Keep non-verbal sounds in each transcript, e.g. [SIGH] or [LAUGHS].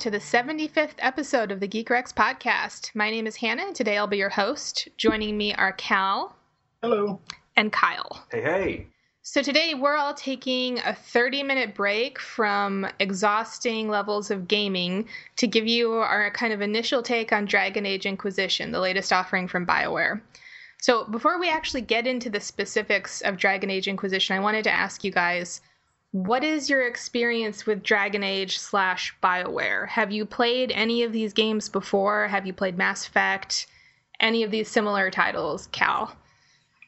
to the 75th episode of the GeekRex podcast. My name is Hannah, and today I'll be your host. Joining me are Cal. Hello. And Kyle. Hey, hey. So today we're all taking a 30 minute break from exhausting levels of gaming to give you our kind of initial take on Dragon Age Inquisition, the latest offering from BioWare. So before we actually get into the specifics of Dragon Age Inquisition, I wanted to ask you guys what is your experience with Dragon Age slash BioWare? Have you played any of these games before? Have you played Mass Effect? Any of these similar titles, Cal?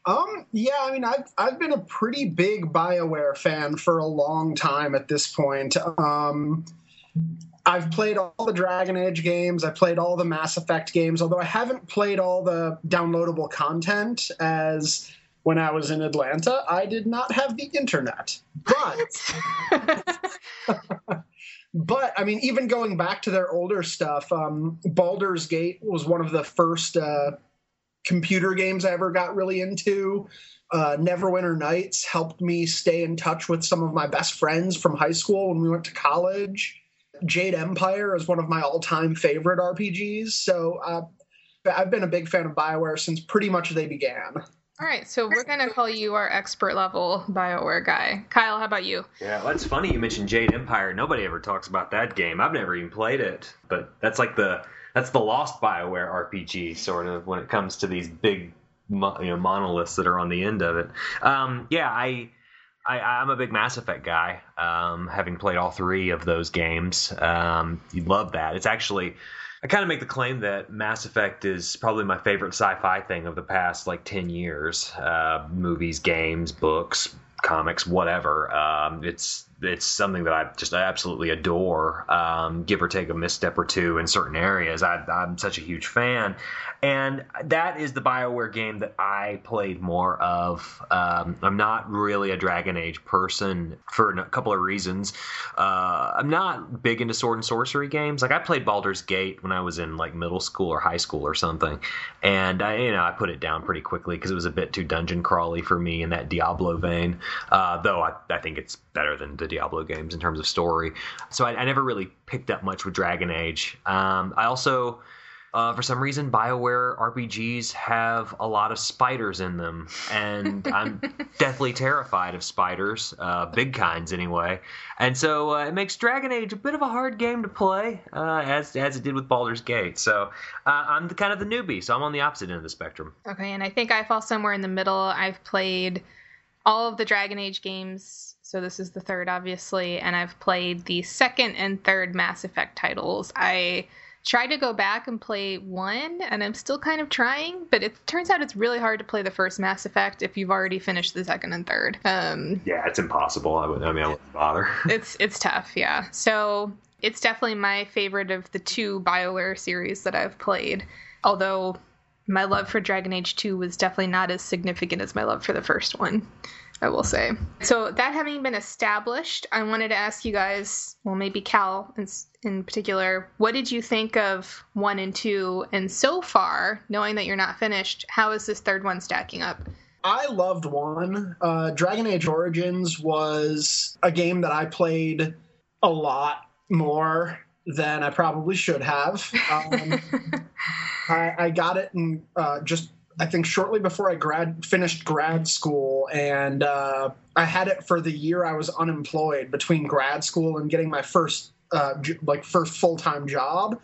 Um, yeah, I mean, I've I've been a pretty big Bioware fan for a long time at this point. Um, I've played all the Dragon Age games. I played all the Mass Effect games, although I haven't played all the downloadable content as when I was in Atlanta, I did not have the internet. But [LAUGHS] but I mean, even going back to their older stuff, um, Baldur's Gate was one of the first uh, computer games I ever got really into. Uh, Neverwinter Nights helped me stay in touch with some of my best friends from high school when we went to college. Jade Empire is one of my all-time favorite RPGs. So uh, I've been a big fan of Bioware since pretty much they began. All right, so we're gonna call you our expert level Bioware guy. Kyle, how about you? Yeah, well, that's funny you mentioned Jade Empire. Nobody ever talks about that game. I've never even played it, but that's like the that's the lost Bioware RPG sort of when it comes to these big you know monoliths that are on the end of it. Um, yeah, I. I, am a big Mass Effect guy, um, having played all three of those games. Um, you love that. It's actually I kind of make the claim that Mass Effect is probably my favorite sci-fi thing of the past like ten years. Uh, movies, games, books, comics, whatever. Um, it's it's something that I just absolutely adore. Um, give or take a misstep or two in certain areas, I, I'm such a huge fan, and that is the Bioware game that I played more of. Um, I'm not really a Dragon Age person for a couple of reasons. Uh, I'm not big into sword and sorcery games. Like I played Baldur's Gate when I was in like middle school or high school or something, and I, you know, I put it down pretty quickly because it was a bit too dungeon crawly for me in that Diablo vein. Uh, though I, I think it's better than the Diablo games in terms of story. So I, I never really picked up much with Dragon Age. Um, I also uh, for some reason, BioWare RPGs have a lot of spiders in them, and [LAUGHS] I'm deathly terrified of spiders, uh, big kinds anyway. And so uh, it makes Dragon Age a bit of a hard game to play, uh, as as it did with Baldur's Gate. So uh, I'm the kind of the newbie, so I'm on the opposite end of the spectrum. Okay, and I think I fall somewhere in the middle. I've played all of the Dragon Age games. So this is the third, obviously, and I've played the second and third Mass Effect titles. I tried to go back and play one, and I'm still kind of trying, but it turns out it's really hard to play the first Mass Effect if you've already finished the second and third. Um, yeah, it's impossible. I, would, I mean, I wouldn't bother. [LAUGHS] it's it's tough, yeah. So it's definitely my favorite of the two Bioware series that I've played. Although my love for Dragon Age 2 was definitely not as significant as my love for the first one. I will say. So that having been established, I wanted to ask you guys, well, maybe Cal in, in particular, what did you think of one and two? And so far, knowing that you're not finished, how is this third one stacking up? I loved one. Uh, Dragon Age Origins was a game that I played a lot more than I probably should have. [LAUGHS] Um, I, I, got it and uh, just I think shortly before I grad finished grad school, and uh, I had it for the year I was unemployed between grad school and getting my first uh, j- like first full time job.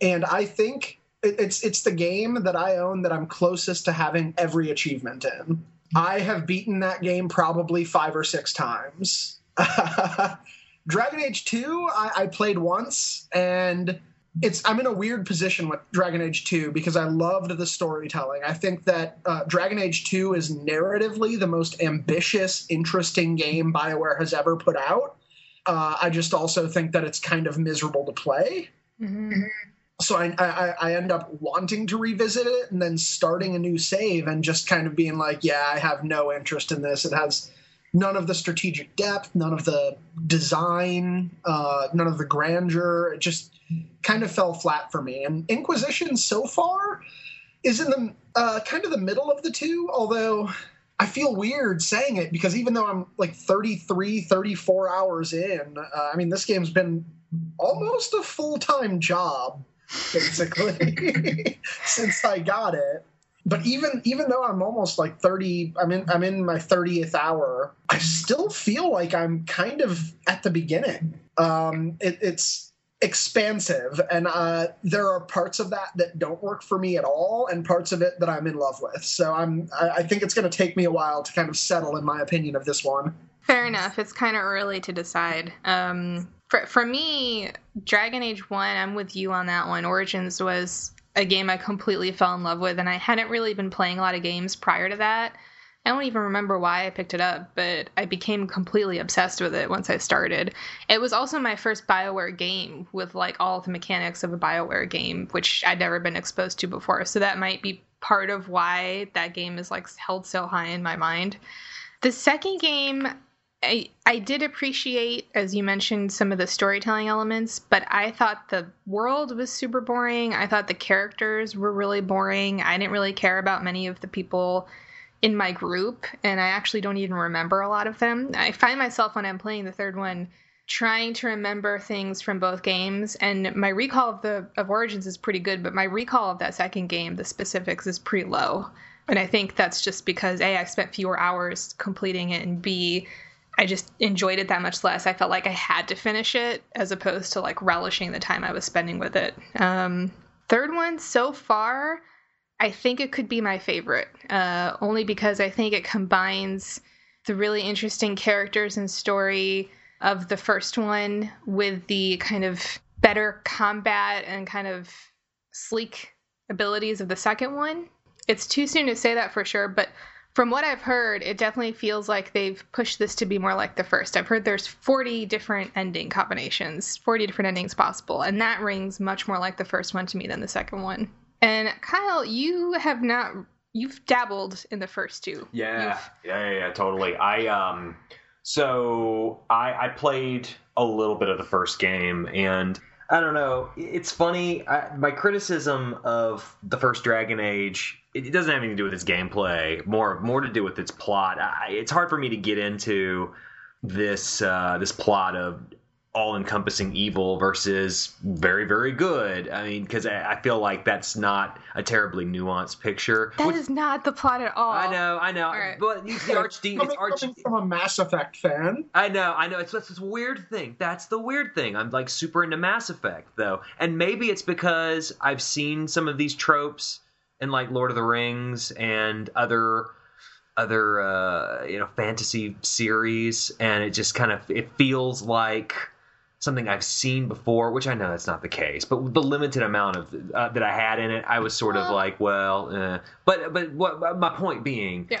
And I think it, it's it's the game that I own that I'm closest to having every achievement in. I have beaten that game probably five or six times. [LAUGHS] Dragon Age 2, I, I played once and it's I'm in a weird position with Dragon Age 2 because I loved the storytelling. I think that uh, Dragon Age 2 is narratively the most ambitious, interesting game BioWare has ever put out. Uh, I just also think that it's kind of miserable to play. Mm-hmm. So I, I, I end up wanting to revisit it and then starting a new save and just kind of being like, yeah, I have no interest in this. It has none of the strategic depth, none of the design, uh, none of the grandeur. It just kind of fell flat for me. And Inquisition so far is in the uh, kind of the middle of the two, although I feel weird saying it because even though I'm like 33, 34 hours in, uh, I mean, this game's been almost a full time job, basically, [LAUGHS] since I got it. But even even though I'm almost like 30, I'm in I'm in my 30th hour, I still feel like I'm kind of at the beginning. Um, it, it's expansive and uh, there are parts of that that don't work for me at all and parts of it that i'm in love with. So i'm i, I think it's going to take me a while to kind of settle in my opinion of this one. Fair enough. It's kind of early to decide. Um, for, for me dragon age 1 i'm with you on that one. Origins was a game i completely fell in love with and i hadn't really been playing a lot of games prior to that I don't even remember why I picked it up, but I became completely obsessed with it once I started. It was also my first BioWare game with like all the mechanics of a BioWare game, which I'd never been exposed to before. So that might be part of why that game is like held so high in my mind. The second game I I did appreciate, as you mentioned, some of the storytelling elements, but I thought the world was super boring. I thought the characters were really boring. I didn't really care about many of the people in my group, and I actually don't even remember a lot of them. I find myself when I'm playing the third one trying to remember things from both games, and my recall of the of Origins is pretty good, but my recall of that second game, the specifics, is pretty low. And I think that's just because a I spent fewer hours completing it, and b I just enjoyed it that much less. I felt like I had to finish it as opposed to like relishing the time I was spending with it. Um, third one so far I think it could be my favorite, uh, only because I think it combines the really interesting characters and story of the first one with the kind of better combat and kind of sleek abilities of the second one. It's too soon to say that for sure, but from what I've heard, it definitely feels like they've pushed this to be more like the first. I've heard there's 40 different ending combinations, 40 different endings possible, and that rings much more like the first one to me than the second one. And Kyle, you have not you've dabbled in the first two. Yeah, yeah, yeah, yeah, totally. I um so I I played a little bit of the first game and I don't know. It's funny. I, my criticism of the first Dragon Age it, doesn't have anything to do with its gameplay. More more to do with its plot. I, it's hard for me to get into this uh, this plot of all encompassing evil versus very very good. I mean because I, feel like that's not a terribly nuanced picture. That which, is not the plot at all. I know i know. Right. but the archdemon coming, arch- coming from a mass effect fan. I know i know. It's, it's this weird thing. That's the weird thing. I'm like super into mass effect though. And maybe it's because i've seen some of these tropes in like lord of the rings and other other uh, you know fantasy series and it just kind of it feels like something I've seen before, which I know that's not the case, but the limited amount of uh, that I had in it, I was sort of like, well, uh, but but what my point being, yeah.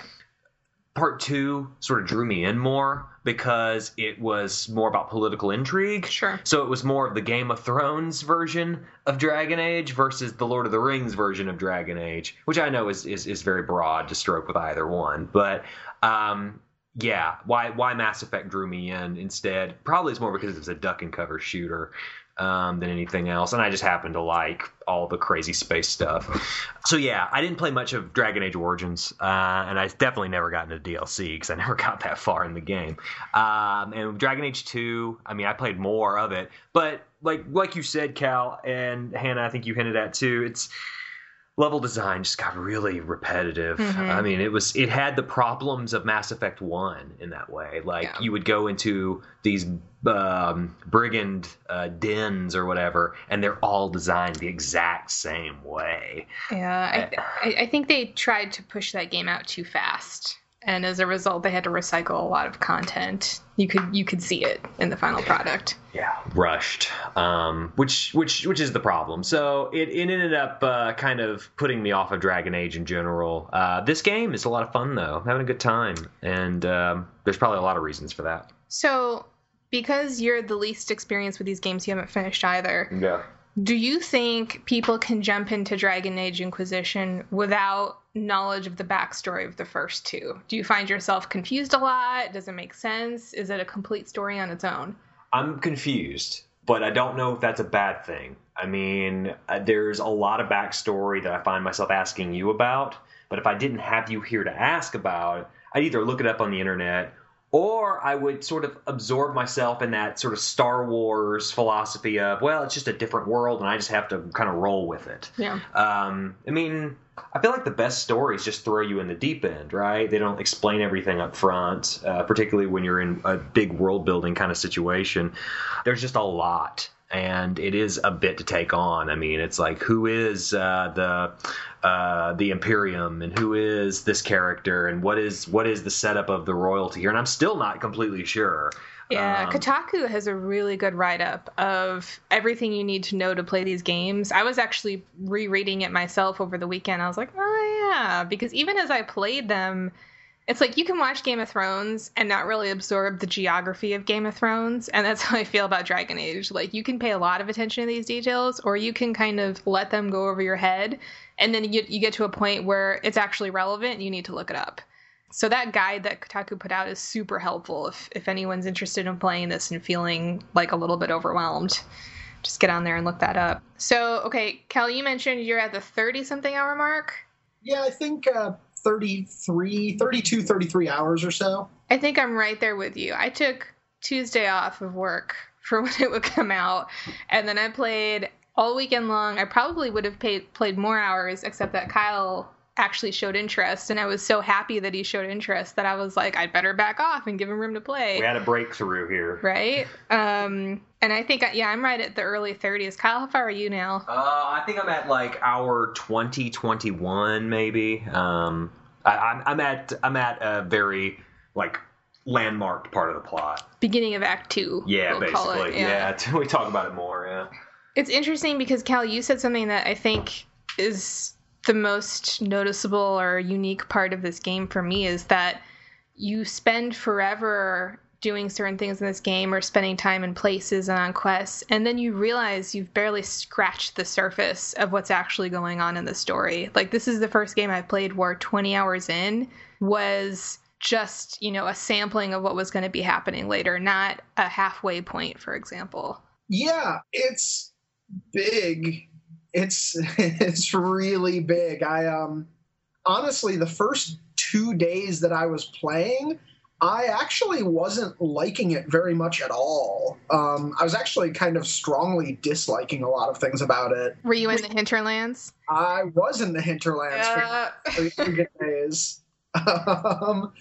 Part two sort of drew me in more because it was more about political intrigue. Sure. So it was more of the Game of Thrones version of Dragon Age versus the Lord of the Rings version of Dragon Age, which I know is is, is very broad to stroke with either one. But um, yeah, why why Mass Effect drew me in instead probably is more because it's a duck and cover shooter um, than anything else, and I just happen to like all the crazy space stuff. So yeah, I didn't play much of Dragon Age Origins, uh, and I definitely never got into DLC because I [LAUGHS] never got that far in the game. Um, and Dragon Age Two, I mean, I played more of it, but like like you said, Cal and Hannah, I think you hinted at too. It's level design just got really repetitive. Mm-hmm. I mean, it was it had the problems of Mass Effect One in that way. Like yeah. you would go into these um, brigand uh, dens or whatever, and they're all designed the exact same way. Yeah, I, I think they tried to push that game out too fast and as a result they had to recycle a lot of content. You could you could see it in the final product. Yeah rushed um, which which which is the problem. So it, it ended up uh, kind of putting me off of dragon age in general. Uh, this game is a lot of fun though. I'm having a good time and um, there's probably a lot of reasons for that. So because you're the least experienced with these games you haven't finished either yeah do you think people can jump into Dragon Age Inquisition without knowledge of the backstory of the first two? Do you find yourself confused a lot? Does it make sense? Is it a complete story on its own? I'm confused, but I don't know if that's a bad thing. I mean, uh, there's a lot of backstory that I find myself asking you about, but if I didn't have you here to ask about, I'd either look it up on the internet or I would sort of absorb myself in that sort of Star Wars philosophy of, well, it's just a different world and I just have to kind of roll with it. Yeah. Um, I mean, I feel like the best stories just throw you in the deep end, right? They don't explain everything up front, uh, particularly when you're in a big world building kind of situation. There's just a lot and it is a bit to take on. I mean, it's like who is uh, the uh, the Imperium and who is this character and what is what is the setup of the royalty here, and I'm still not completely sure. Yeah, um, Kotaku has a really good write up of everything you need to know to play these games. I was actually rereading it myself over the weekend. I was like, oh yeah, because even as I played them, it's like you can watch Game of Thrones and not really absorb the geography of Game of Thrones, and that's [LAUGHS] how I feel about Dragon Age. Like you can pay a lot of attention to these details, or you can kind of let them go over your head, and then you, you get to a point where it's actually relevant. You need to look it up. So that guide that Kotaku put out is super helpful if if anyone's interested in playing this and feeling like a little bit overwhelmed. Just get on there and look that up. So, okay, Cal, you mentioned you're at the 30 something hour mark. Yeah, I think uh, 33, 32, 33 hours or so. I think I'm right there with you. I took Tuesday off of work [LAUGHS] for when it would come out, and then I played all weekend long. I probably would have paid, played more hours, except that Kyle actually showed interest, and I was so happy that he showed interest that I was like, I'd better back off and give him room to play. We had a breakthrough here, right? Um, and I think yeah, I'm right at the early 30s. Kyle, how far are you now? Uh, I think I'm at like hour 20, 21 maybe. Um, I, I'm at I'm at a very like landmarked part of the plot. Beginning of Act Two. Yeah, we'll basically. Yeah. yeah, [LAUGHS] we talk about it more. Yeah. It's interesting because Cal, you said something that I think is the most noticeable or unique part of this game for me is that you spend forever doing certain things in this game or spending time in places and on quests and then you realize you've barely scratched the surface of what's actually going on in the story. Like this is the first game i've played where 20 hours in was just you know a sampling of what was going to be happening later not a halfway point for example. Yeah it's big it's [LAUGHS] it's really big. I um honestly the first two days that I was playing, I actually wasn't liking it very much at all. Um, I was actually kind of strongly disliking a lot of things about it. Were you in the hinterlands? I was in the hinterlands uh... for three days. [LAUGHS] Um,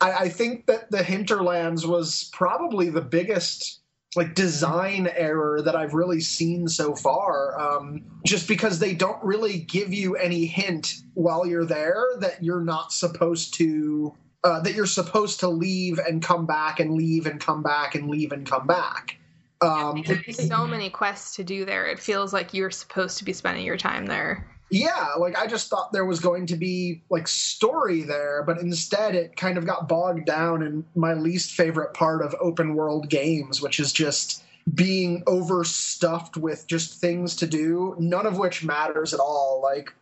I, I think that the hinterlands was probably the biggest like design error that I've really seen so far. Um, just because they don't really give you any hint while you're there that you're not supposed to. Uh, that you're supposed to leave and come back and leave and come back and leave and come back. Um, There's so many quests to do there. It feels like you're supposed to be spending your time there yeah like i just thought there was going to be like story there but instead it kind of got bogged down in my least favorite part of open world games which is just being overstuffed with just things to do none of which matters at all. Like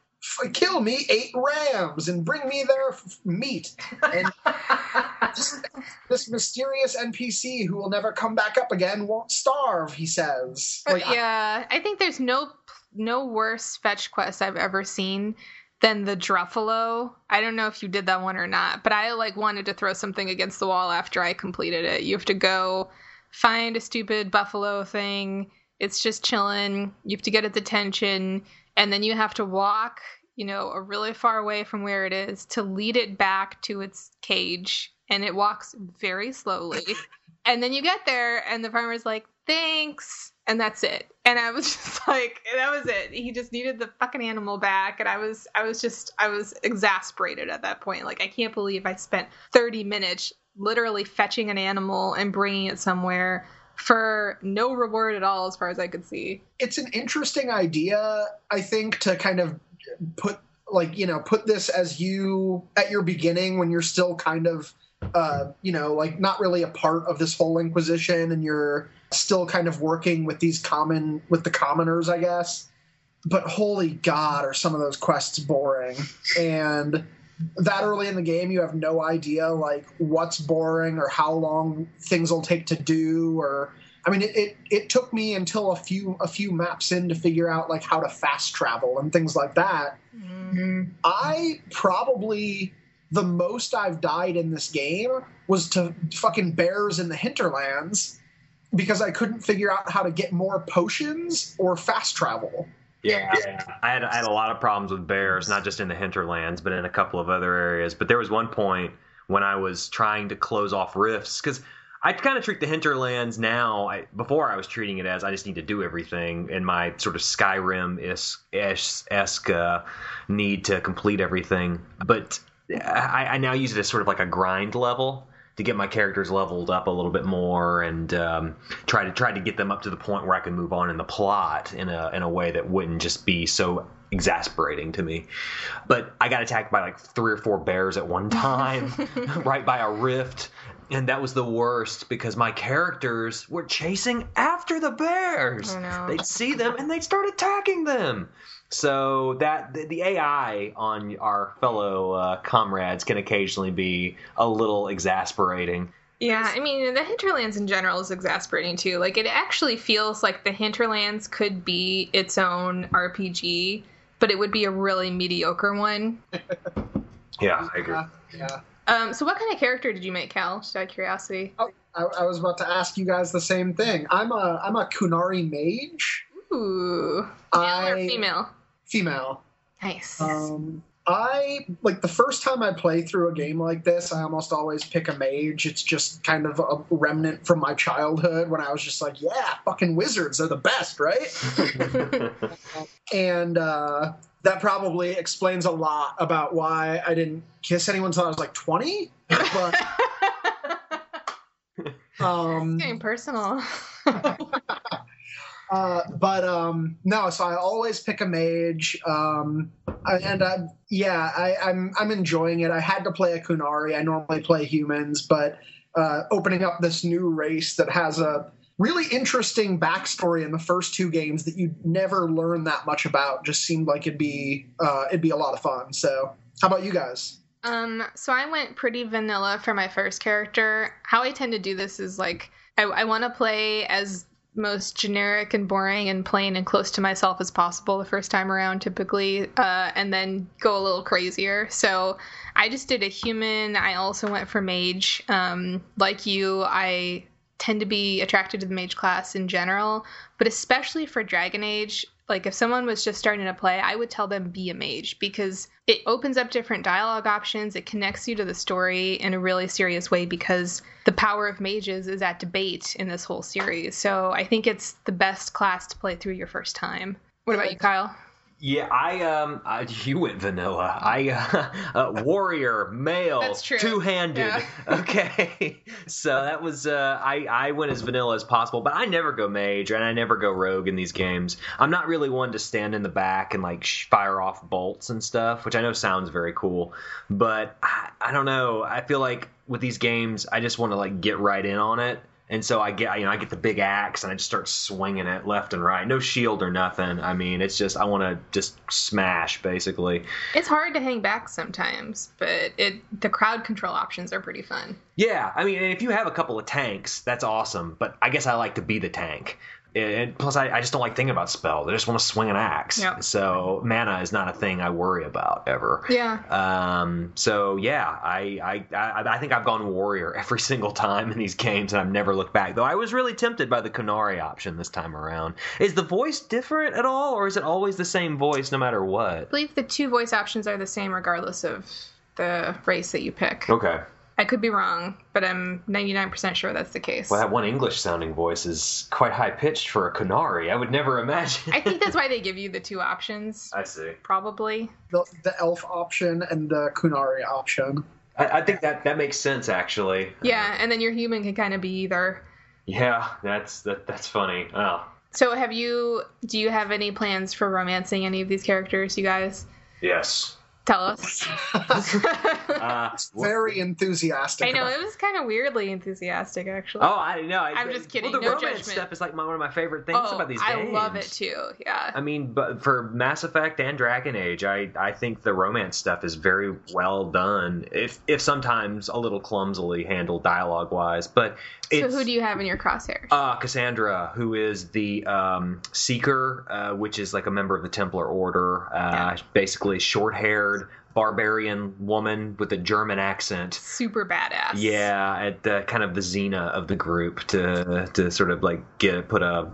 kill me eight rams and bring me their f- meat. And [LAUGHS] this mysterious npc who will never come back up again won't starve he says. Like, yeah I, I think there's no no worse fetch quest I've ever seen than the Druffalo. I don't know if you did that one or not, but I like wanted to throw something against the wall after I completed it. You have to go find a stupid buffalo thing. It's just chilling. You have to get its attention, and then you have to walk, you know, a really far away from where it is to lead it back to its cage. And it walks very slowly. [LAUGHS] and then you get there, and the farmer's like, "Thanks." And that's it. And I was [LAUGHS] just like, that was it. He just needed the fucking animal back, and I was, I was just, I was exasperated at that point. Like, I can't believe I spent 30 minutes literally fetching an animal and bringing it somewhere for no reward at all, as far as I could see. It's an interesting idea, I think, to kind of put like you know put this as you at your beginning when you're still kind of uh, you know, like not really a part of this whole Inquisition, and you're still kind of working with these common with the commoners, I guess. But holy God, are some of those quests boring? And that early in the game, you have no idea like what's boring or how long things will take to do. Or I mean, it, it, it took me until a few a few maps in to figure out like how to fast travel and things like that. Mm-hmm. I probably the most I've died in this game was to fucking bears in the hinterlands because I couldn't figure out how to get more potions or fast travel. Yeah, yeah. I had I had a lot of problems with bears, not just in the hinterlands, but in a couple of other areas. But there was one point when I was trying to close off rifts because I kind of treat the hinterlands now. I, before I was treating it as I just need to do everything in my sort of Skyrim esque uh, need to complete everything. But I, I, now use it as sort of like a grind level to get my characters leveled up a little bit more and um, try to try to get them up to the point where I can move on in the plot in a in a way that wouldn't just be so exasperating to me. But I got attacked by like three or four bears at one time, [LAUGHS] [LAUGHS] right by a rift and that was the worst because my characters were chasing after the bears. They'd see them and they'd start attacking them. So that the, the AI on our fellow uh, comrades can occasionally be a little exasperating. Yeah, I mean, the hinterlands in general is exasperating too. Like, it actually feels like the hinterlands could be its own RPG, but it would be a really mediocre one. [LAUGHS] yeah, I agree. Yeah, yeah. Um, so, what kind of character did you make, Cal? Just out of curiosity. Oh, I, I, was about to ask you guys the same thing. I'm a I'm a Qunari mage. Ooh, male I, or female? Female. Nice. Um, I like the first time I play through a game like this, I almost always pick a mage. It's just kind of a remnant from my childhood when I was just like, yeah, fucking wizards are the best, right? [LAUGHS] and uh, that probably explains a lot about why I didn't kiss anyone until I was like 20. But, [LAUGHS] um, it's getting personal. [LAUGHS] uh, but um, no, so I always pick a mage, um, and yeah, I, I'm I'm enjoying it. I had to play a Qunari. I normally play humans, but uh, opening up this new race that has a really interesting backstory in the first two games that you never learn that much about just seemed like it'd be uh, it'd be a lot of fun. So, how about you guys? Um, so I went pretty vanilla for my first character. How I tend to do this is like I, I want to play as most generic and boring and plain and close to myself as possible the first time around, typically, uh, and then go a little crazier. So I just did a human. I also went for mage. Um, like you, I tend to be attracted to the mage class in general, but especially for Dragon Age, like if someone was just starting to play, I would tell them be a mage because it opens up different dialogue options. It connects you to the story in a really serious way because the power of mages is at debate in this whole series. So I think it's the best class to play through your first time. What about you, Kyle? Yeah, I um, I, [LAUGHS] you went vanilla. I uh, [LAUGHS] uh, warrior, male, two handed. Yeah. [LAUGHS] okay, so that was uh, I I went as vanilla as possible, but I never go mage and I never go rogue in these games. I'm not really one to stand in the back and like fire off bolts and stuff, which I know sounds very cool, but I, I don't know. I feel like with these games, I just want to like get right in on it and so I get you know I get the big axe and I just start swinging it left and right. No shield or nothing. I mean, it's just I want to just smash basically. It's hard to hang back sometimes, but it the crowd control options are pretty fun. Yeah, I mean, if you have a couple of tanks, that's awesome. But I guess I like to be the tank and plus I, I, just don't like thinking about spells. I just want to swing an axe. Yep. So mana is not a thing I worry about ever. Yeah. Um. So yeah, I, I I I think I've gone warrior [LAUGHS] every single time in these games, and I've never looked back. Though I was really tempted by the Qunari option this time around. Is the voice different at all, or is it always the same voice no matter what? I believe the two voice options are the same regardless of the race that you pick. Okay. I could be wrong, but I'm 99% sure that's the case. Well, that one English sounding voice is quite high pitched for a Qunari. I would never imagine. I think that's why [LAUGHS] they give you the two options. I see. Probably. The, the elf option and the Qunari option. I, I think that, that makes sense, actually. Yeah, and then your human can kind of be either. Yeah, that's that, that's funny. Oh. So, have you? Do you have any plans for romancing any of these characters, you guys? Yes. Tell us. [LAUGHS] uh, very enthusiastic. I know it was kind of weirdly enthusiastic, actually. Oh, I know. I, am just kidding. Well, the no romance judgment. stuff is like my, one of my favorite things oh, about these I games. I love it too. Yeah. I mean, but for Mass Effect and Dragon Age, I I think the romance stuff is very well done. If if sometimes a little clumsily handled dialogue wise, but so who do you have in your crosshairs? Uh, Cassandra, who is the um, Seeker, uh, which is like a member of the Templar Order, uh, yeah. basically short haired haired barbarian woman with a German accent. Super badass. Yeah, at the kind of the Xena of the group to to sort of like get put a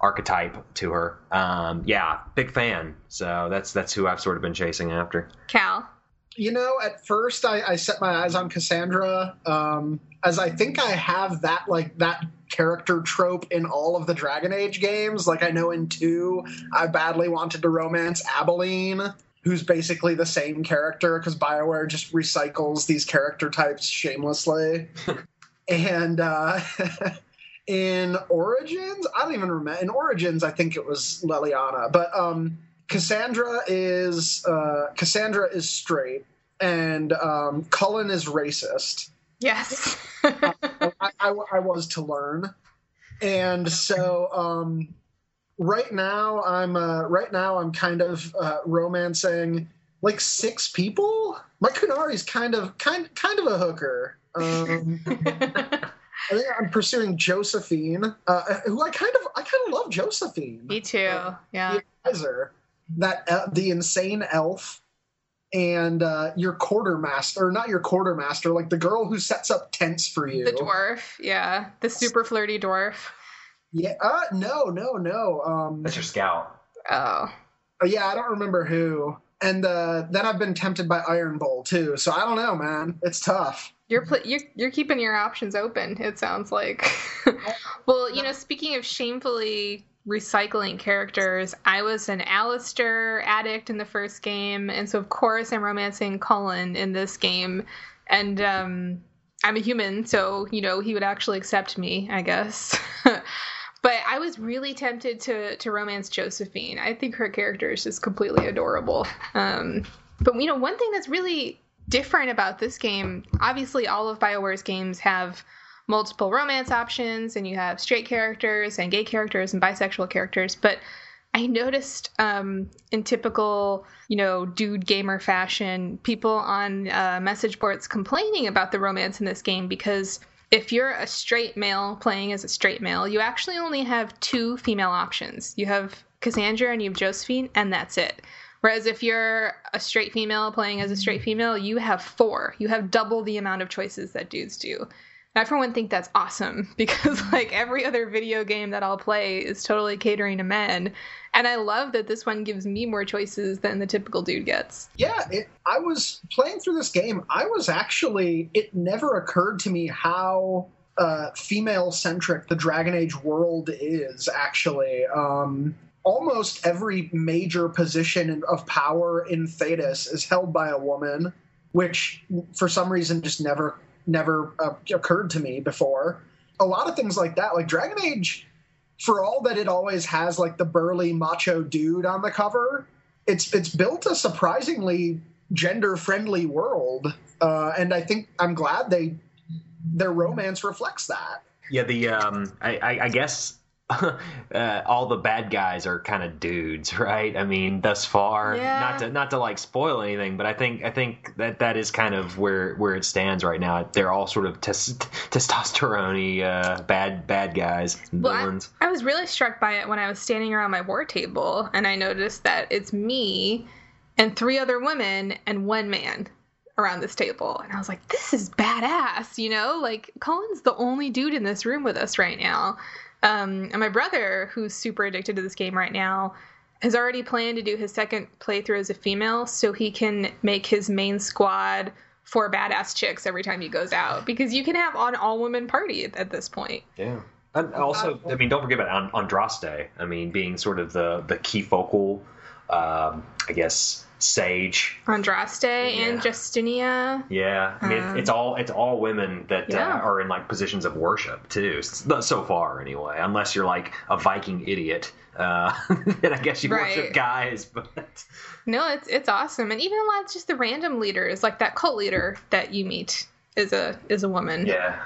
archetype to her. Um, yeah, big fan. So that's that's who I've sort of been chasing after. Cal. You know, at first I, I set my eyes on Cassandra, um, as I think I have that like that character trope in all of the Dragon Age games. Like I know in two, I badly wanted to romance Aveline, who's basically the same character because Bioware just recycles these character types shamelessly. [LAUGHS] and uh, [LAUGHS] in Origins, I don't even remember. In Origins, I think it was Leliana, but um, Cassandra is uh, Cassandra is straight, and um, Cullen is racist. Yes. [LAUGHS] I, I, I, was to learn, and so um, right now I'm uh, right now I'm kind of uh, romancing like six people. My Qunari's kind of kind kind of a hooker. Um, [LAUGHS] I think I'm pursuing Josephine, uh, who I kind of I kind of love Josephine. Me too. Uh, yeah. The advisor, that uh, the insane elf, and uh, your quartermaster, or not your quartermaster, like the girl who sets up tents for you. The dwarf, yeah, the super flirty dwarf. Yeah. Uh, no, no, no. Um, That's your scout. Oh. Uh, yeah, I don't remember who. And uh, then I've been tempted by Iron Bull too. So I don't know, man. It's tough. You're pl- you're you're keeping your options open. It sounds like. [LAUGHS] well, you know, speaking of shamefully recycling characters, I was an Alistair addict in the first game, and so of course I'm romancing Cullen in this game, and um, I'm a human, so you know he would actually accept me, I guess. [LAUGHS] but I was really tempted to to romance Josephine. I think her character is just completely adorable. Um, but you know, one thing that's really different about this game, obviously, all of BioWare's games have multiple romance options, and you have straight characters and gay characters and bisexual characters. But I noticed um, in typical, you know, dude gamer fashion, people on uh, message boards complaining about the romance in this game because if you're a straight male playing as a straight male, you actually only have two female options. You have Cassandra and you have Josephine, and that's it. Whereas if you're a straight female playing as a straight female, you have four. You have double the amount of choices that dudes do. I for one think that's awesome [LAUGHS] because like every other video game that I'll play is totally catering to men, and I love that this one gives me more choices than the typical dude gets. Yeah, it, I was playing through this game. I was actually it never occurred to me how uh, female centric the Dragon Age world is. Actually, um, almost every major position of power in Thedas is held by a woman, which for some reason just never never uh, occurred to me before. A lot of things like that, like Dragon Age, for all that it always has like the burly macho dude on the cover, it's it's built a surprisingly gender friendly world, uh, and I think I'm glad they their romance reflects that. Yeah, the um, I, I, I guess [LAUGHS] uh, all the bad guys are kind of dudes, [LAUGHS] right? I mean, thus far, yeah. not to not to like spoil anything, but I think I think that that is kind of where where it stands right now. They're all sort of tes- [LAUGHS] testosterone uh, bad bad guys, well. I, I was really struck by it when I was standing around my war table, and I noticed that it's me and three other women and one man around this table. And I was like, this is badass, you know? Like, Cullen's the only dude in this room with us right now. Um, and my brother, who's super addicted to this game right now, has already planned to do his second playthrough as a female so he can make his main squad four badass chicks every time he goes out because you can have an all women party at, at, this point. Yeah. And also, I mean, don't forget about Andraste. I mean, being sort of the the key focal, um, I guess, Sage, Andraste, yeah. and Justinia. Yeah, I mean, um, it's all it's all women that uh, yeah. uh, are in like positions of worship too. So far, anyway, unless you're like a Viking idiot, uh, [LAUGHS] then I guess you right. worship guys. But no, it's it's awesome, and even a lot of just the random leaders, like that cult leader that you meet is a is a woman. Yeah.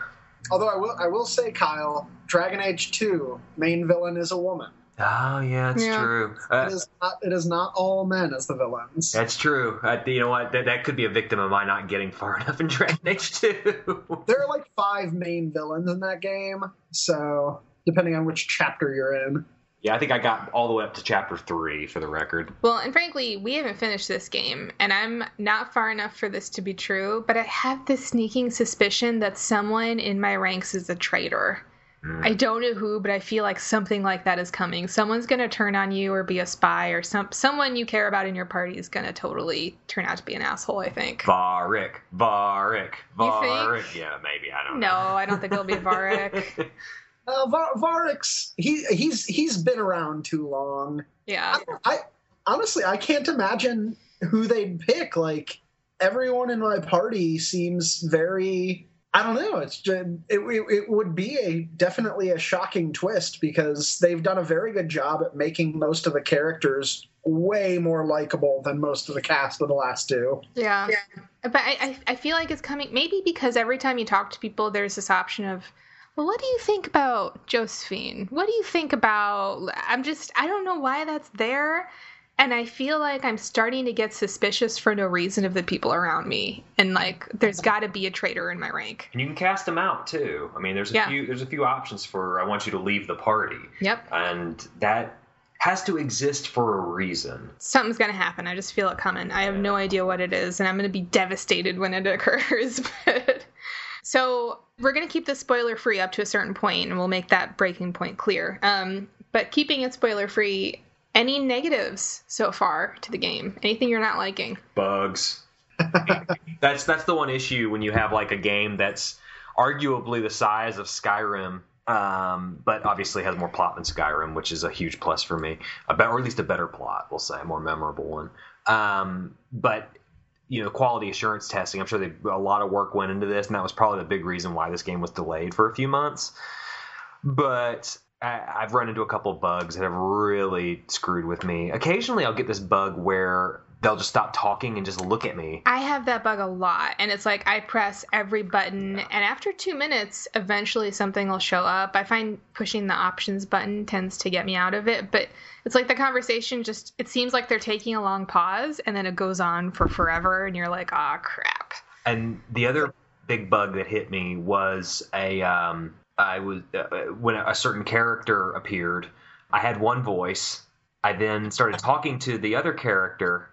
Although I will I will say, Kyle, Dragon Age Two main villain is a woman. Oh yeah, it's yeah. true. Uh, it is not. It is not all men as the villains. That's true. Uh, you know what? That, that could be a victim of my not getting far [LAUGHS] enough in Dragon Age Two. [LAUGHS] there are like five main villains in that game, so depending on which chapter you're in. Yeah, I think I got all the way up to chapter three for the record. Well, and frankly, we haven't finished this game, and I'm not far enough for this to be true, but I have this sneaking suspicion that someone in my ranks is a traitor. I don't know who, but I feel like something like that is coming. Someone's going to turn on you or be a spy, or some someone you care about in your party is going to totally turn out to be an asshole. I think. Varric, Varric, You Varric. think? Yeah, maybe I don't No, know. I don't think it'll be Varric. [LAUGHS] Uh, Var- Varric's he he's he's been around too long. yeah. I, I honestly I can't imagine who they'd pick. Like everyone in my party seems very. I don't know. It's just, it, it, it would be a definitely a shocking twist because they've done a very good job at making most of the characters way more likable than most of the cast of the last two. Yeah. But I, I, I feel like it's coming maybe because every time you talk to people, there's this option of, well, what do you think about Josephine? What do you think about? I'm just, I don't know why that's there. And I feel like I'm starting to get suspicious for no reason of the people around me. And like, there's got to be a traitor in my rank. And you can cast them out too. I mean, there's a Yeah. few there's a few options for I want you to leave the party, Yep. and that has to exist for a reason. Something's going to happen. I just feel it coming. I have no idea what it is. And I'm going to be devastated when it [LAUGHS] occurs. but So we're going to keep this spoiler free up to a certain point, and we'll make that breaking point clear. Um, but keeping it spoiler free, any negatives so far to the game? Anything you're not liking? Bugs. [LAUGHS] that's that's the one issue when you have like a game that's arguably the size of Skyrim, um, but obviously has more plot than Skyrim, which is a huge plus for me. A be- or at least a better plot, we'll say, a more memorable one. Um, but you know, quality assurance testing. I'm sure they, a lot of work went into this, and that was probably the big reason why this game was delayed for a few months. But I, I've run into a couple bugs that have really screwed with me. Occasionally, I'll get this bug where they'll just stop talking and just look at me. I have that bug a lot, and it's like I press every button, and after two minutes, eventually something will show up. I find pushing the options button tends to get me out of it, but it's like the conversation just, it seems like they're taking a long pause, and then it goes on for forever, and you're like, ah, crap. And the other big bug that hit me was a um, I was uh, when a certain character appeared. I had one voice. I then started talking to the other character,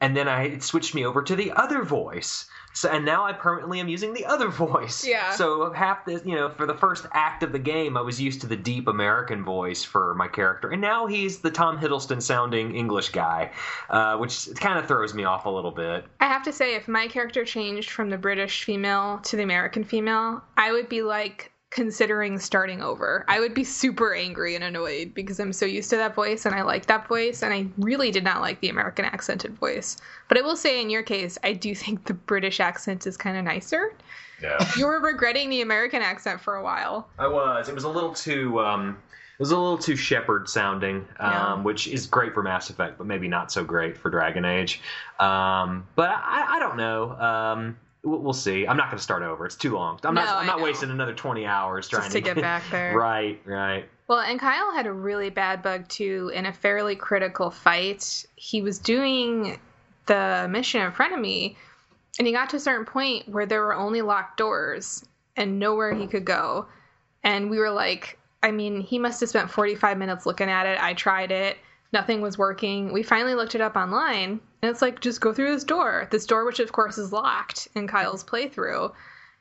and then I it switched me over to the other voice. So and now I permanently am using the other [LAUGHS] voice. Yeah. So half this, you know, for the first act of the game, I was used to the deep American voice for my character, and now he's the Tom Hiddleston sounding English guy, uh, which kind of throws me off a little bit. I have to say, if my character changed from the British female to the American female, I would be like considering starting over. I would be super angry and annoyed because I'm so used to that voice and I like that voice, and I really did not like the American accented voice. But I will say, in your case, I do think the British accent is kind of nicer. Yeah. You were regretting the American accent for a while. I was. It was a little too. Um, it was a little too Shepard sounding, um, Yeah. which is great for Mass Effect, but maybe not so great for Dragon Age. Um, but I, I don't know. Um, we'll, see. I'm not going to start over. It's too long. I'm No, not. I'm not wasting another 20 hours trying Just to get back [LAUGHS] there. right. Right. Well, and Kyle had a really bad bug too in a fairly critical fight. He was doing the mission in front of me, and he got to a certain point where there were only locked doors and nowhere he could go. And we were like, I mean, he must have spent 45 minutes looking at it. I tried it, nothing was working. We finally looked it up online, and it's like, just go through this door. This door, which of course is locked in Kyle's playthrough.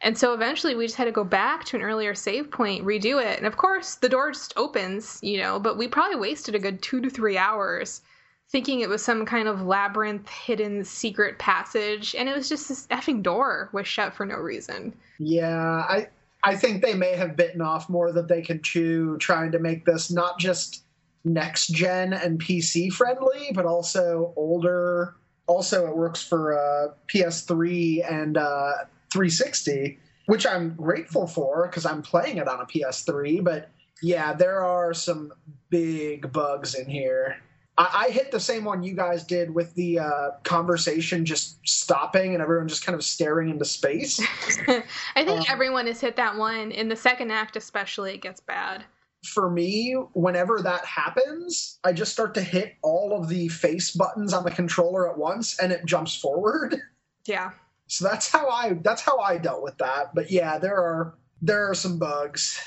And so eventually we just had to go back to an earlier save point, redo it. And of course, the door just opens, you know, but we probably wasted a good two to three hours thinking it was some kind of labyrinth, hidden secret passage. And it was just this effing door was shut for no reason. Yeah, I I think they may have bitten off more than they can chew, trying to make this not just next gen and PC friendly, but also older. Also, it works for uh, PS3 and uh, 360, which I'm grateful for because I'm playing it on a PS3. But yeah, there are some big bugs in here. I, I hit the same one you guys did with the uh, conversation just stopping and everyone just kind of staring into space. [LAUGHS] I think Um, everyone has hit that one. In the second act, especially, it gets bad. For me, whenever that happens, I just start to hit all of the face buttons on the controller at once and it jumps forward. [LAUGHS] Yeah. So that's how I that's how I dealt with that. But yeah, there are there are some bugs.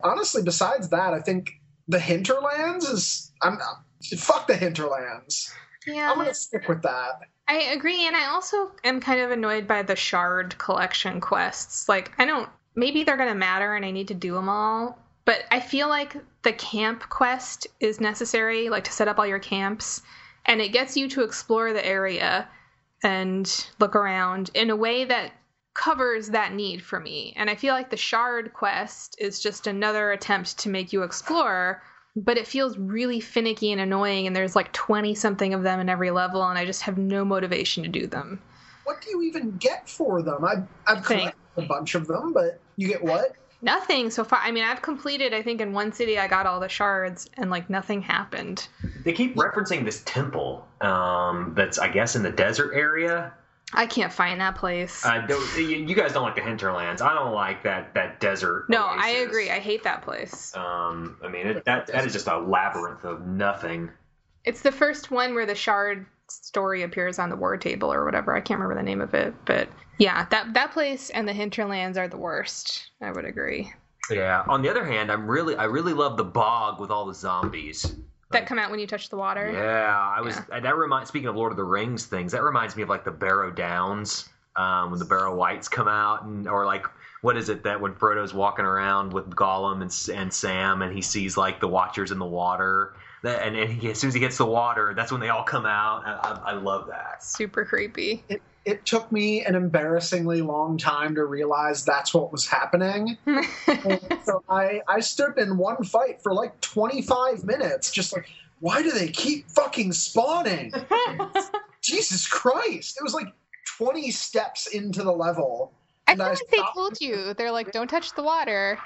Honestly, besides that, I think the hinterlands is I'm fuck the hinterlands. Yeah, I'm gonna stick with that. I agree, and I also am kind of annoyed by the shard collection quests. Like, I don't. Maybe they're gonna matter, and I need to do them all. But I feel like the camp quest is necessary, like to set up all your camps, and it gets you to explore the area and look around in a way that covers that need for me. And I feel like the shard quest is just another attempt to make you explore, but it feels really finicky and annoying and there's like 20 something of them in every level and I just have no motivation to do them. What do you even get for them? I I've collected a bunch of them, but you get what? Nothing so far. I mean, I've completed. I think in one city I got all the shards, and like nothing happened. They keep referencing this temple um, that's, I guess, in the desert area. I can't find that place. Uh, you guys don't like the hinterlands. I don't like that that desert. No, oasis. I agree. I hate that place. Um, I mean, it, that that is just a labyrinth of nothing. It's the first one where the shard story appears on the war table or whatever. I can't remember the name of it, but yeah, that that place and the hinterlands are the worst. I would agree. Yeah. On the other hand, I'm really I really love the bog with all the zombies that come out when you touch the water. Yeah, I was. Yeah. That reminds. Speaking of Lord of the Rings things, that reminds me of like the Barrow Downs um, when the Barrow Wights come out, and or like what is it that when Frodo's walking around with Gollum and, and Sam, and he sees like the Watchers in the water. That, and, and he, as soon as he gets the water, that's when they all come out. I, I, I love that. Super creepy. It, it took me an embarrassingly long time to realize that's what was happening. [LAUGHS] so I, I stood in one fight for like 25 minutes, just like, why do they keep fucking spawning? [LAUGHS] Jesus Christ. It was like 20 steps into the level. I feel like they told you. They're like, don't touch the water.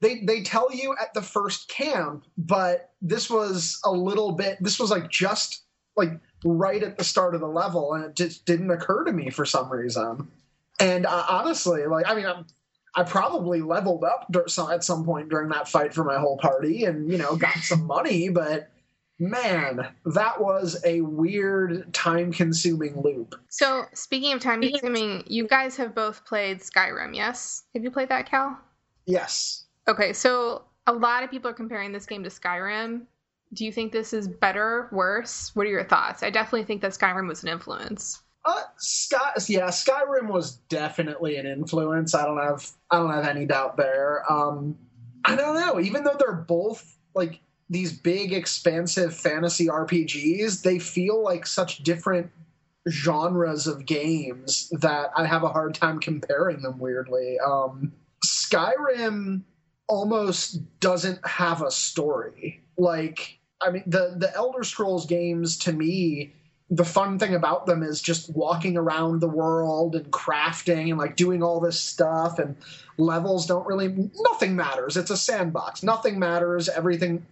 They, they tell you at the first camp, but this was a little bit, this was like just like right at the start of the level, and it just didn't occur to me for some reason. And uh, honestly, like I mean, I'm, I probably leveled up at some point during that fight for my whole party, and you know, got some [LAUGHS] money, but man, that was a weird time consuming loop. So, speaking of time consuming, you guys have both played Skyrim, yes? Have you played that, Cal? Yes. Okay, so a lot of people are comparing this game to Skyrim do you think this is better, worse? What are your thoughts? I definitely think that Skyrim was an influence. Uh, Sky, yeah, Skyrim was definitely an influence. I don't have, I don't have any doubt there. Um, I don't know. Even though they're both like these big, expansive fantasy RPGs, they feel like such different genres of games that I have a hard time comparing them. Weirdly, um, Skyrim almost doesn't have a story. Like I mean, the the Elder Scrolls games to me, the fun thing about them is just walking around the world and crafting and like doing all this stuff and levels don't really nothing matters. It's a sandbox. Nothing matters. Everything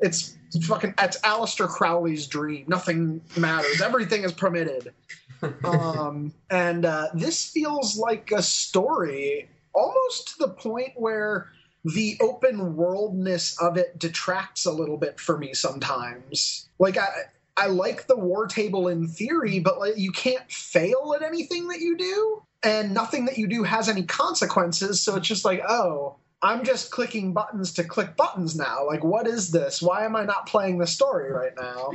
it's fucking it's Aleister Crowley's dream. Nothing matters. Everything is permitted. [LAUGHS] um, and uh, this feels like a story almost to the point where the open worldness of it detracts a little bit for me sometimes. Like I I like the war table in theory, but like you can't fail at anything that you do, and nothing that you do has any consequences. So it's just like, oh, I'm just clicking buttons to click buttons now. Like, what is this? Why am I not playing the story right now?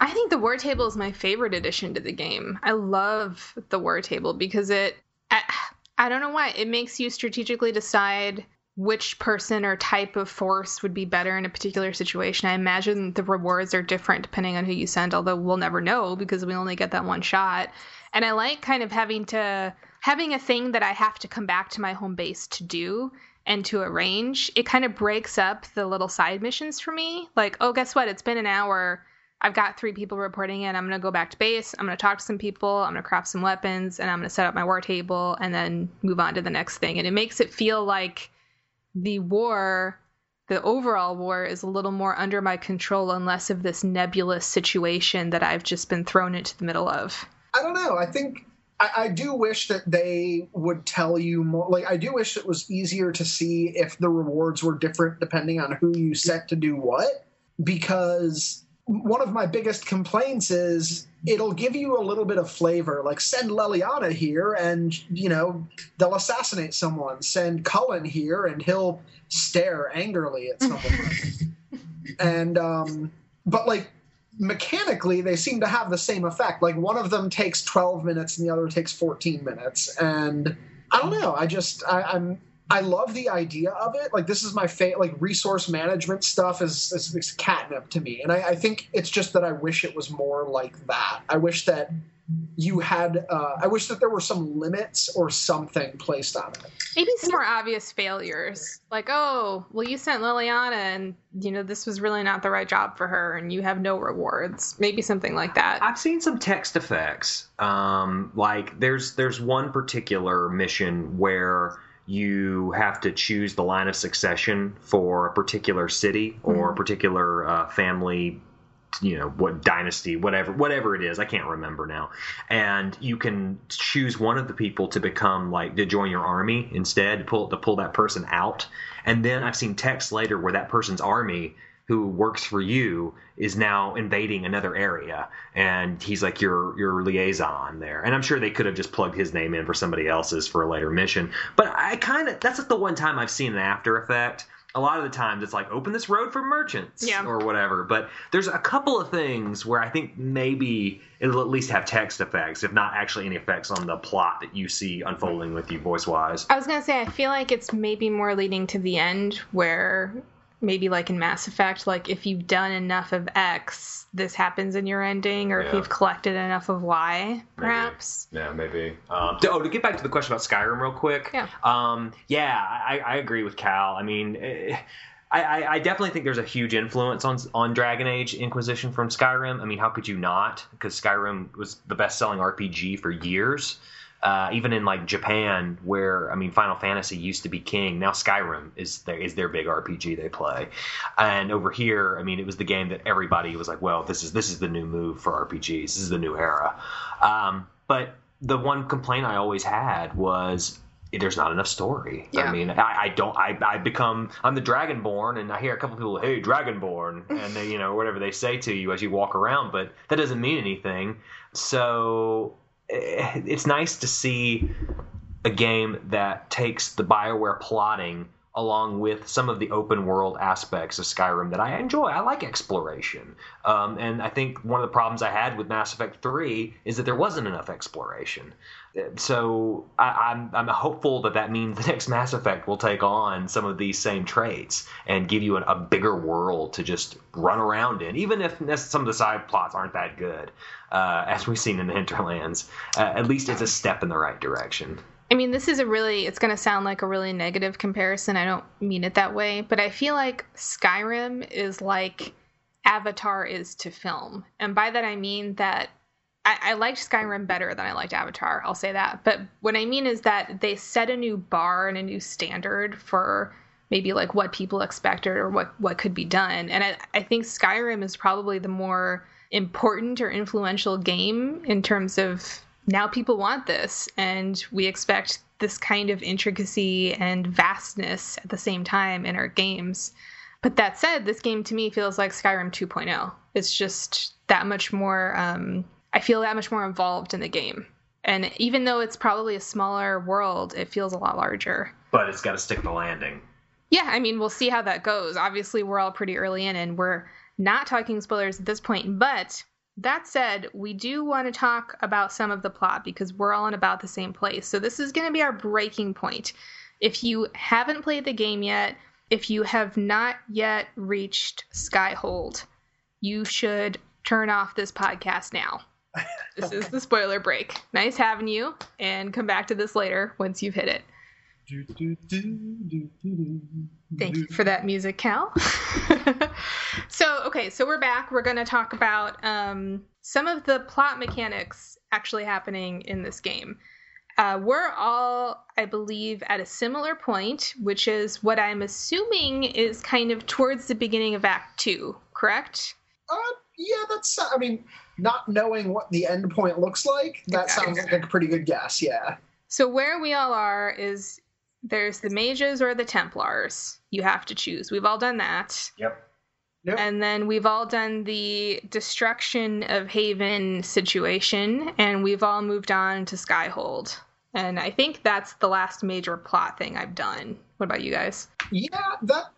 I think the war table is my favorite addition to the game. I love the war table because it. I, I don't know why. It makes you strategically decide which person or type of force would be better in a particular situation. I imagine the rewards are different depending on who you send, although we'll never know because we only get that one shot. And I like kind of having to having a thing that I have to come back to my home base to do and to arrange. It kind of breaks up the little side missions for me. Like, oh, guess what? It's been an hour. I've got three people reporting in. I'm going to go back to base. I'm going to talk to some people. I'm going to craft some weapons and I'm going to set up my war table and then move on to the next thing. And it makes it feel like the war, the overall war, is a little more under my control and less of this nebulous situation that I've just been thrown into the middle of. I don't know. I think I, I, do wish that they would tell you more. Like, I do wish it was easier to see if the rewards were different depending on who you set to do what. Because one of my biggest complaints is it'll give you a little bit of flavor. Like send Leliana here, and you know they'll assassinate someone. Send Cullen here, and he'll stare angrily at someone. [LAUGHS] and um, but like mechanically they seem to have the same effect. Like one of them takes 12 minutes and the other takes 14 minutes, and I don't know. I just I, I'm I love the idea of it. Like this is my favorite. Like resource management stuff is, is, is catnip to me, and I, I, think it's just that I wish it was more like that. I wish that you had. Uh, I wish that there were some limits or something placed on it. Maybe some more obvious failures, like oh, well, you sent Leliana, and you know this was really not the right job for her, and you have no rewards. Maybe something like that. I've seen some text effects. Um, like there's there's one particular mission where you have to choose the line of succession for a particular city or mm-hmm. a particular uh, family you know what dynasty whatever whatever it is. I can't remember now. And you can choose one of the people to become like to join your army instead to pull to pull that person out. And then i've seen text later where that person's army who works for you is now invading another area. And he's like your your liaison there. And i'm sure they could have just plugged his name in for somebody else's for a later mission. But i kind of that's the one time i've seen an after effect. A lot of the times it's like open this road for merchants yeah. or whatever. But there's a couple of things where i think maybe it'll at least have text effects if not actually any effects on the plot that you see unfolding with you voice wise i was going to say i feel like it's maybe more leading to the end where maybe like in Mass Effect, like if you've done enough of X, this happens in your ending, or yeah. if you've collected enough of Y, perhaps. Maybe. Yeah, maybe. Um, to, oh, to get back to the question about Skyrim, real quick. Yeah. Um, yeah, I, I agree with Cal. I mean. Eh, I, I, definitely think there's a huge influence on on Dragon Age Inquisition from Skyrim. I mean, how could you not? Because Skyrim was the best selling RPG for years. Uh, even in like Japan, where I mean, Final Fantasy used to be king. Now Skyrim is their is their big RPG they play, and over here, I mean, it was the game that everybody was like, well, this is this is the new move for RPGs. This is the new era. Um, but the one complaint I always had was there's not enough story. Yeah. I mean, I, I, don't. I, I become. I'm the Dragonborn, and I hear a couple people, "Hey, Dragonborn," [LAUGHS] and they, you know, whatever they say to you as you walk around, but that doesn't mean anything. So Eh, it's nice to see a game that takes the Bioware plotting along with some of the open world aspects of Skyrim that I enjoy. I like exploration. Um, and I think one of the problems I had with Mass Effect 3 is that there wasn't enough exploration. So I, am I'm, I'm hopeful that that means the [LAUGHS] next Mass Effect will take on some of these same traits and give you an, a bigger world to just run around in, even if some of the side plots aren't that good, uh, as we've seen in the Hinterlands. Uh, at least it's a step in the right direction. I mean, this is a really, it's going to sound like a really negative comparison. I don't mean it that way, but I feel like Skyrim is like Avatar is to film. And by that, I mean that I, I liked Skyrim better than I liked Avatar. I'll say that. But what I mean is that they set a new bar and a new standard for maybe like what people expected or what, what could be done. And I, I think Skyrim is probably the more important or influential game in terms of now people want this and we expect this kind of intricacy and vastness at the same time in our games. But that said, this game to me feels like Skyrim 2.0. It's just that much more um, I feel that much more involved in the game. And even though it's probably a smaller world, it feels a lot larger. But it's got to stick the landing. Yeah, I mean, we'll see how that goes. Obviously, we're all pretty early in, and we're not talking spoilers at this point. But that said, we do want to talk about some of the plot because we're all in about the same place. So this is going to be our breaking point. If you haven't played the game yet, if you have not yet reached Skyhold, you should turn off this podcast now this is the [LAUGHS] spoiler break. Nice having you, and come back to this later once you've hit it. Thank you for that music, Cal. [LAUGHS] so, okay, so we're back. We're going to talk about um, some of the plot mechanics actually happening in this game. Uh, we're all, I believe, at a similar point, which is what I'm assuming is kind of towards the beginning of Act Two, correct? Uh, yeah, that's. I mean, not knowing what the end point looks like, that exactly. sounds like a pretty good guess. Yeah. So where we all are is there's the mages or the Templars. You have to choose. We've all done that. Yep. Yep. And then we've all done the destruction of Haven situation, and we've all moved on to Skyhold. And I think that's the last major plot thing I've done. What about you guys? Yeah, that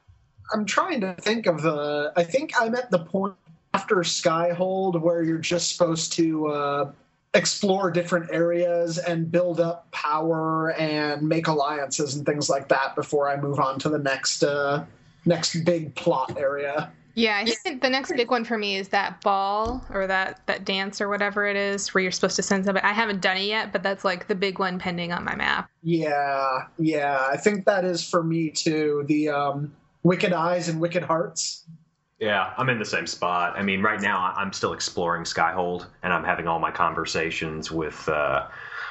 I'm trying to think of the. I think I'm at the point after Skyhold where you're just supposed to uh, explore different areas and build up power and make alliances and things like that before I move on to the next uh, next big plot area. Yeah, I think the next big one for me is that ball or that that dance or whatever it is where you're supposed to send somebody. I haven't done it yet, but that's like the big one pending on my map. Yeah, yeah, I think that is for me too. The um, Wicked Eyes and Wicked Hearts. Yeah, I'm in the same spot. I mean, right now I'm still exploring Skyhold, and I'm having all my conversations with uh,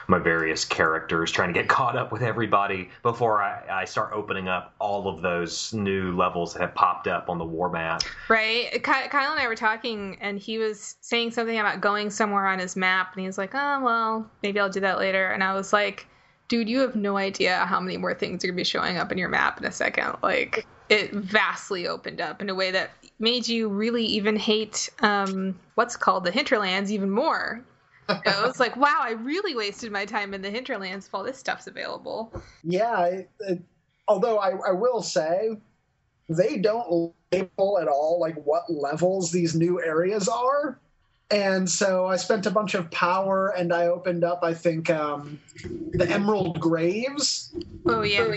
my various characters, trying to get [LAUGHS] caught up with everybody before I, I start opening up all of those new levels that have popped up on the war map. Right. Kyle and I were talking, and he was saying something about going somewhere on his map, and he was like, "Oh, well, maybe I'll do that later." And I was like, "Dude, you have no idea how many more things are gonna be showing up in your map in a second. Like." It vastly opened up in a way that made you really even hate um, what's called the hinterlands even more I was like, wow, I really wasted my time in the hinterlands if all this stuff's available. Yeah, it, it, although I, I will say they don't label at all like what levels these new areas are. And so I spent a bunch of power and I opened up, I think, um, the Emerald Graves. Oh, yeah.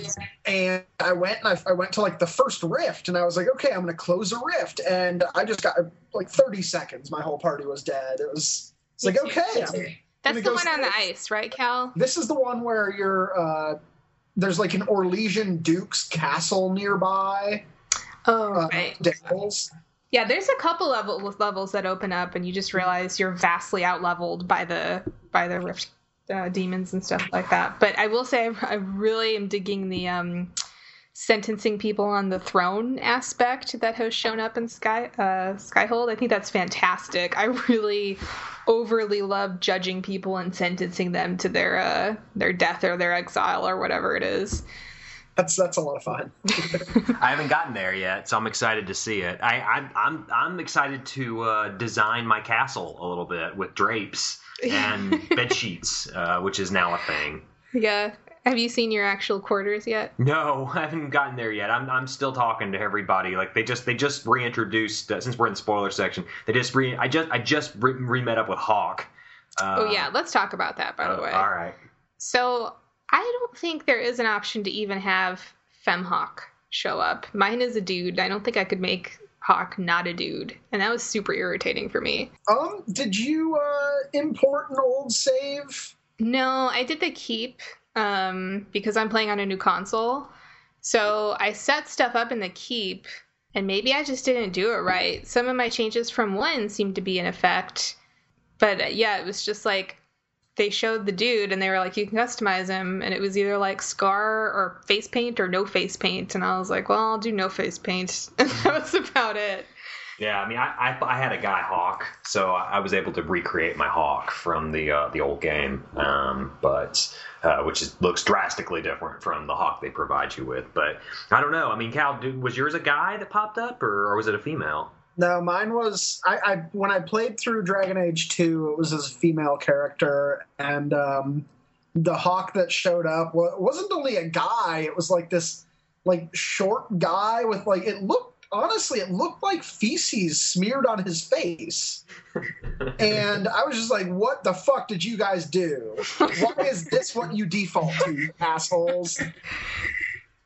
And I went and I, I went to like the first rift and I was like, okay, I'm going to close a rift. And I just got like 30 seconds. My whole party was dead. It was it's like okay. That's the one on the ice, right, Cal? This is the one where you're uh, there's like an Orlesian Duke's castle nearby. Oh, uh, right. Devils. Yeah, there's a couple of levels that open up, and you just realize you're vastly out leveled by the by the rift uh, demons and stuff like that. But I will say, I, I really am digging the um, sentencing people on the throne aspect that has shown up in Sky uh, Skyhold. I think that's fantastic. I really overly love judging people and sentencing them to their uh, their death or their exile or whatever it is. That's that's a lot of fun. [LAUGHS] I haven't gotten there yet, so I'm excited to see it. I, I I'm I'm excited to uh, design my castle a little bit with drapes and [LAUGHS] bed sheets, uh, which is now a thing. Yeah, have you seen your actual quarters yet? No, [LAUGHS] I haven't gotten there yet. I'm I'm still talking to everybody. Like they just they just reintroduced uh, since we're in the spoiler section. They just re I just I just re, re- met up with Hawke. Uh, oh yeah, let's talk about that by uh, the way. All right. So I don't think there is an option to even have FemHawke show up. Mine is a dude. I don't think I could make Hawke not a dude, and that was super irritating for me. Um, did you uh import an old save? No, I did the keep um, because I'm playing on a new console. So I set stuff up in the keep, and maybe I just didn't do it right. Some of my changes from one seemed to be in effect, but yeah, it was just like they showed the dude and they were like, you can customize him, and it was either like scar or face paint or no face paint, and I was like, well, I'll do no face paint, [LAUGHS] and that was about it. Yeah, I mean, I, I, I, had a guy Hawke, so I was able to recreate my Hawke from the uh, the old game, um, but uh, which is, looks drastically different from the Hawke they provide you with. But I don't know. I mean, Cal, dude, was yours a guy that popped up, or, or was it a female? No, mine was. I, I, when I played through Dragon Age Two, it was as a female character, and um, the Hawke that showed up wasn't only a guy. It was like this like short guy with like it looked honestly, it looked like feces smeared on his face. [LAUGHS] and I was just like, what the fuck did you guys do? Why is this what you default to, assholes?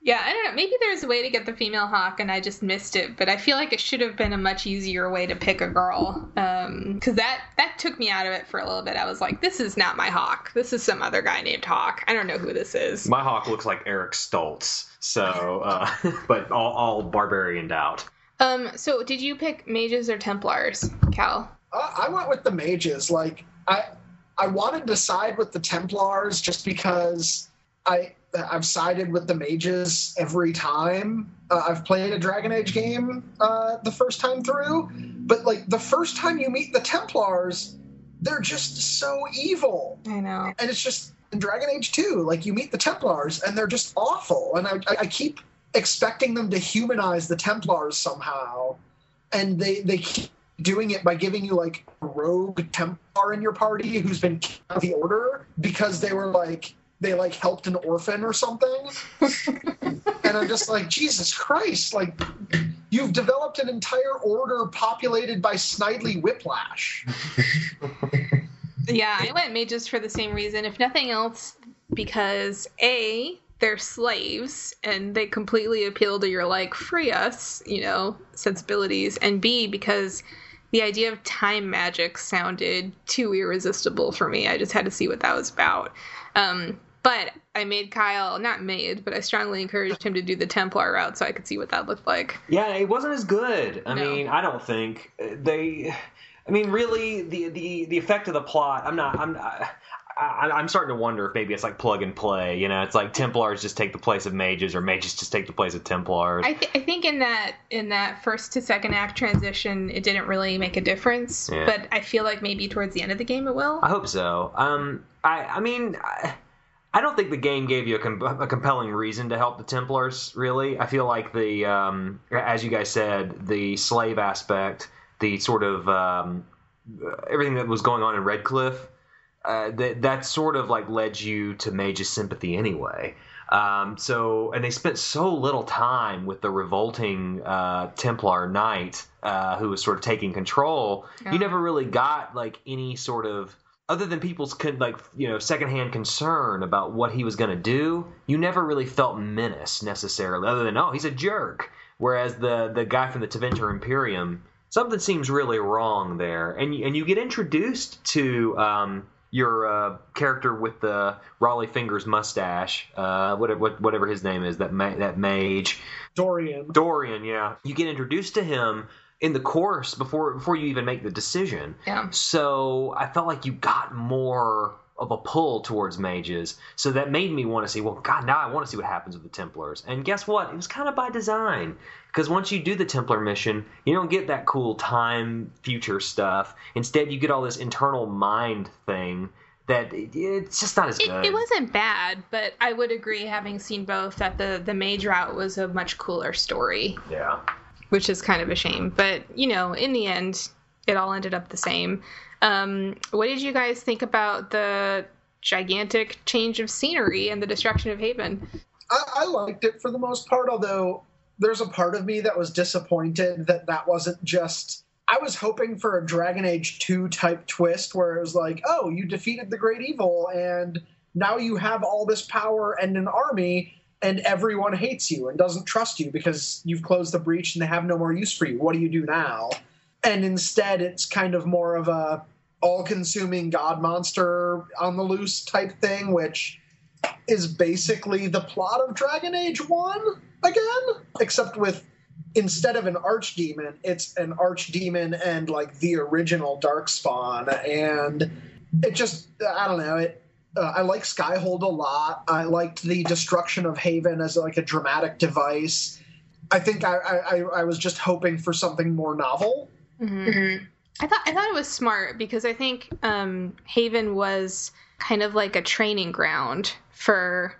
Yeah, I don't know. Maybe there's a way to get the female Hawke, and I just missed it. But I feel like it should have been a much easier way to pick a girl, because um, that that took me out of it for a little bit. I was like, "This is not my Hawke. This is some other guy named Hawke. I don't know who this is." My Hawke looks like Eric Stoltz, so uh, [LAUGHS] but all, all barbarianed out. Um, so did you pick mages or Templars, Cal? Uh, I went with the mages. Like I, I wanted to side with the Templars just because I I've sided with the mages every time uh, I've played a Dragon Age game uh, the first time through. But like the first time you meet the Templars, they're just so evil. I know, and it's just in Dragon Age 2, like you meet the Templars and they're just awful. And I, I keep expecting them to humanize the Templars somehow, and they they keep doing it by giving you like a rogue Templar in your party who's been kicked out of the order because they were like they like helped an orphan or something. and I'm just like, Jesus Christ! Like, you've developed an entire order populated by Snidely Whiplash. yeah, I went mages for the same reason, if nothing else, because a they're slaves and they completely appeal to your like free us, you know, sensibilities, and b because the idea of time magic sounded too irresistible for me. I just had to see what that was about. Um, but I made Kyle not made, but I strongly encouraged him to do the Templar route so I could see what that looked like. Yeah, it wasn't as good. I No. mean, I don't think they. I mean, really, the the the effect of the plot. I'm not. I'm. I, I, I'm starting to wonder if maybe it's like plug and play. You know, it's like Templars just take the place of mages, or mages just take the place of Templars. I, th- I think in that in that first to second act transition, it didn't really make a difference. Yeah. But I feel like maybe towards the end of the game it will. I hope so. Um, I, I mean, I, I don't think the game gave you a, com- a compelling reason to help the Templars. Really, I feel like the, um, as you guys said, the slave aspect, the sort of um, everything that was going on in Redcliffe, uh, that that sort of like led you to Mage's sympathy anyway. Um, so, and they spent so little time with the revolting uh, Templar knight uh, who was sort of taking control. Yeah. You never really got like any sort of other than people's con- like you know secondhand concern about what he was going to do. You never really felt menace necessarily, other than oh he's a jerk. Whereas the the guy from the Tevinter Imperium, something seems really wrong there, and you, and you get introduced to. Um, your uh, character with the Rollie Fingers mustache, uh, whatever, whatever his name is, that ma- that mage, Dorian. Dorian. Yeah, you get introduced to him in the course before before you even make the decision. Yeah. So I felt like you got more of a pull towards mages. So that made me want to see, well, God, now I want to see what happens with the Templars. And guess what? It was kind of by design. Because once you do the Templar mission, you don't get that cool time future stuff. Instead, you get all this internal mind thing that it, it's just not as It, good. it wasn't bad, but I would agree, having seen both, that the the mage route was a much cooler story, Yeah. Which is kind of a shame. But you know, in the end, it all ended up the same. Um, what did you guys think about the gigantic change of scenery and the destruction of Haven? I, I liked it for the most part, although there's a part of me that was disappointed that that wasn't just. I was hoping for a Dragon Age 2 type twist where it was like, oh, you defeated the great evil, and now you have all this power and an army, and everyone hates you and doesn't trust you because you've closed the breach and they have no more use for you. What do you do now? And instead, it's kind of more of a all consuming god monster on the loose type thing, which is basically the plot of Dragon Age 1 again, except with instead of an archdemon, it's an archdemon and like the original Darkspawn. And it just, I don't know, it. Uh, I like Skyhold a lot. I liked the destruction of Haven as like a dramatic device. I think I, I, I was just hoping for something more novel. Mm-hmm. I thought I thought it was smart because I think um, Haven was kind of like a training ground for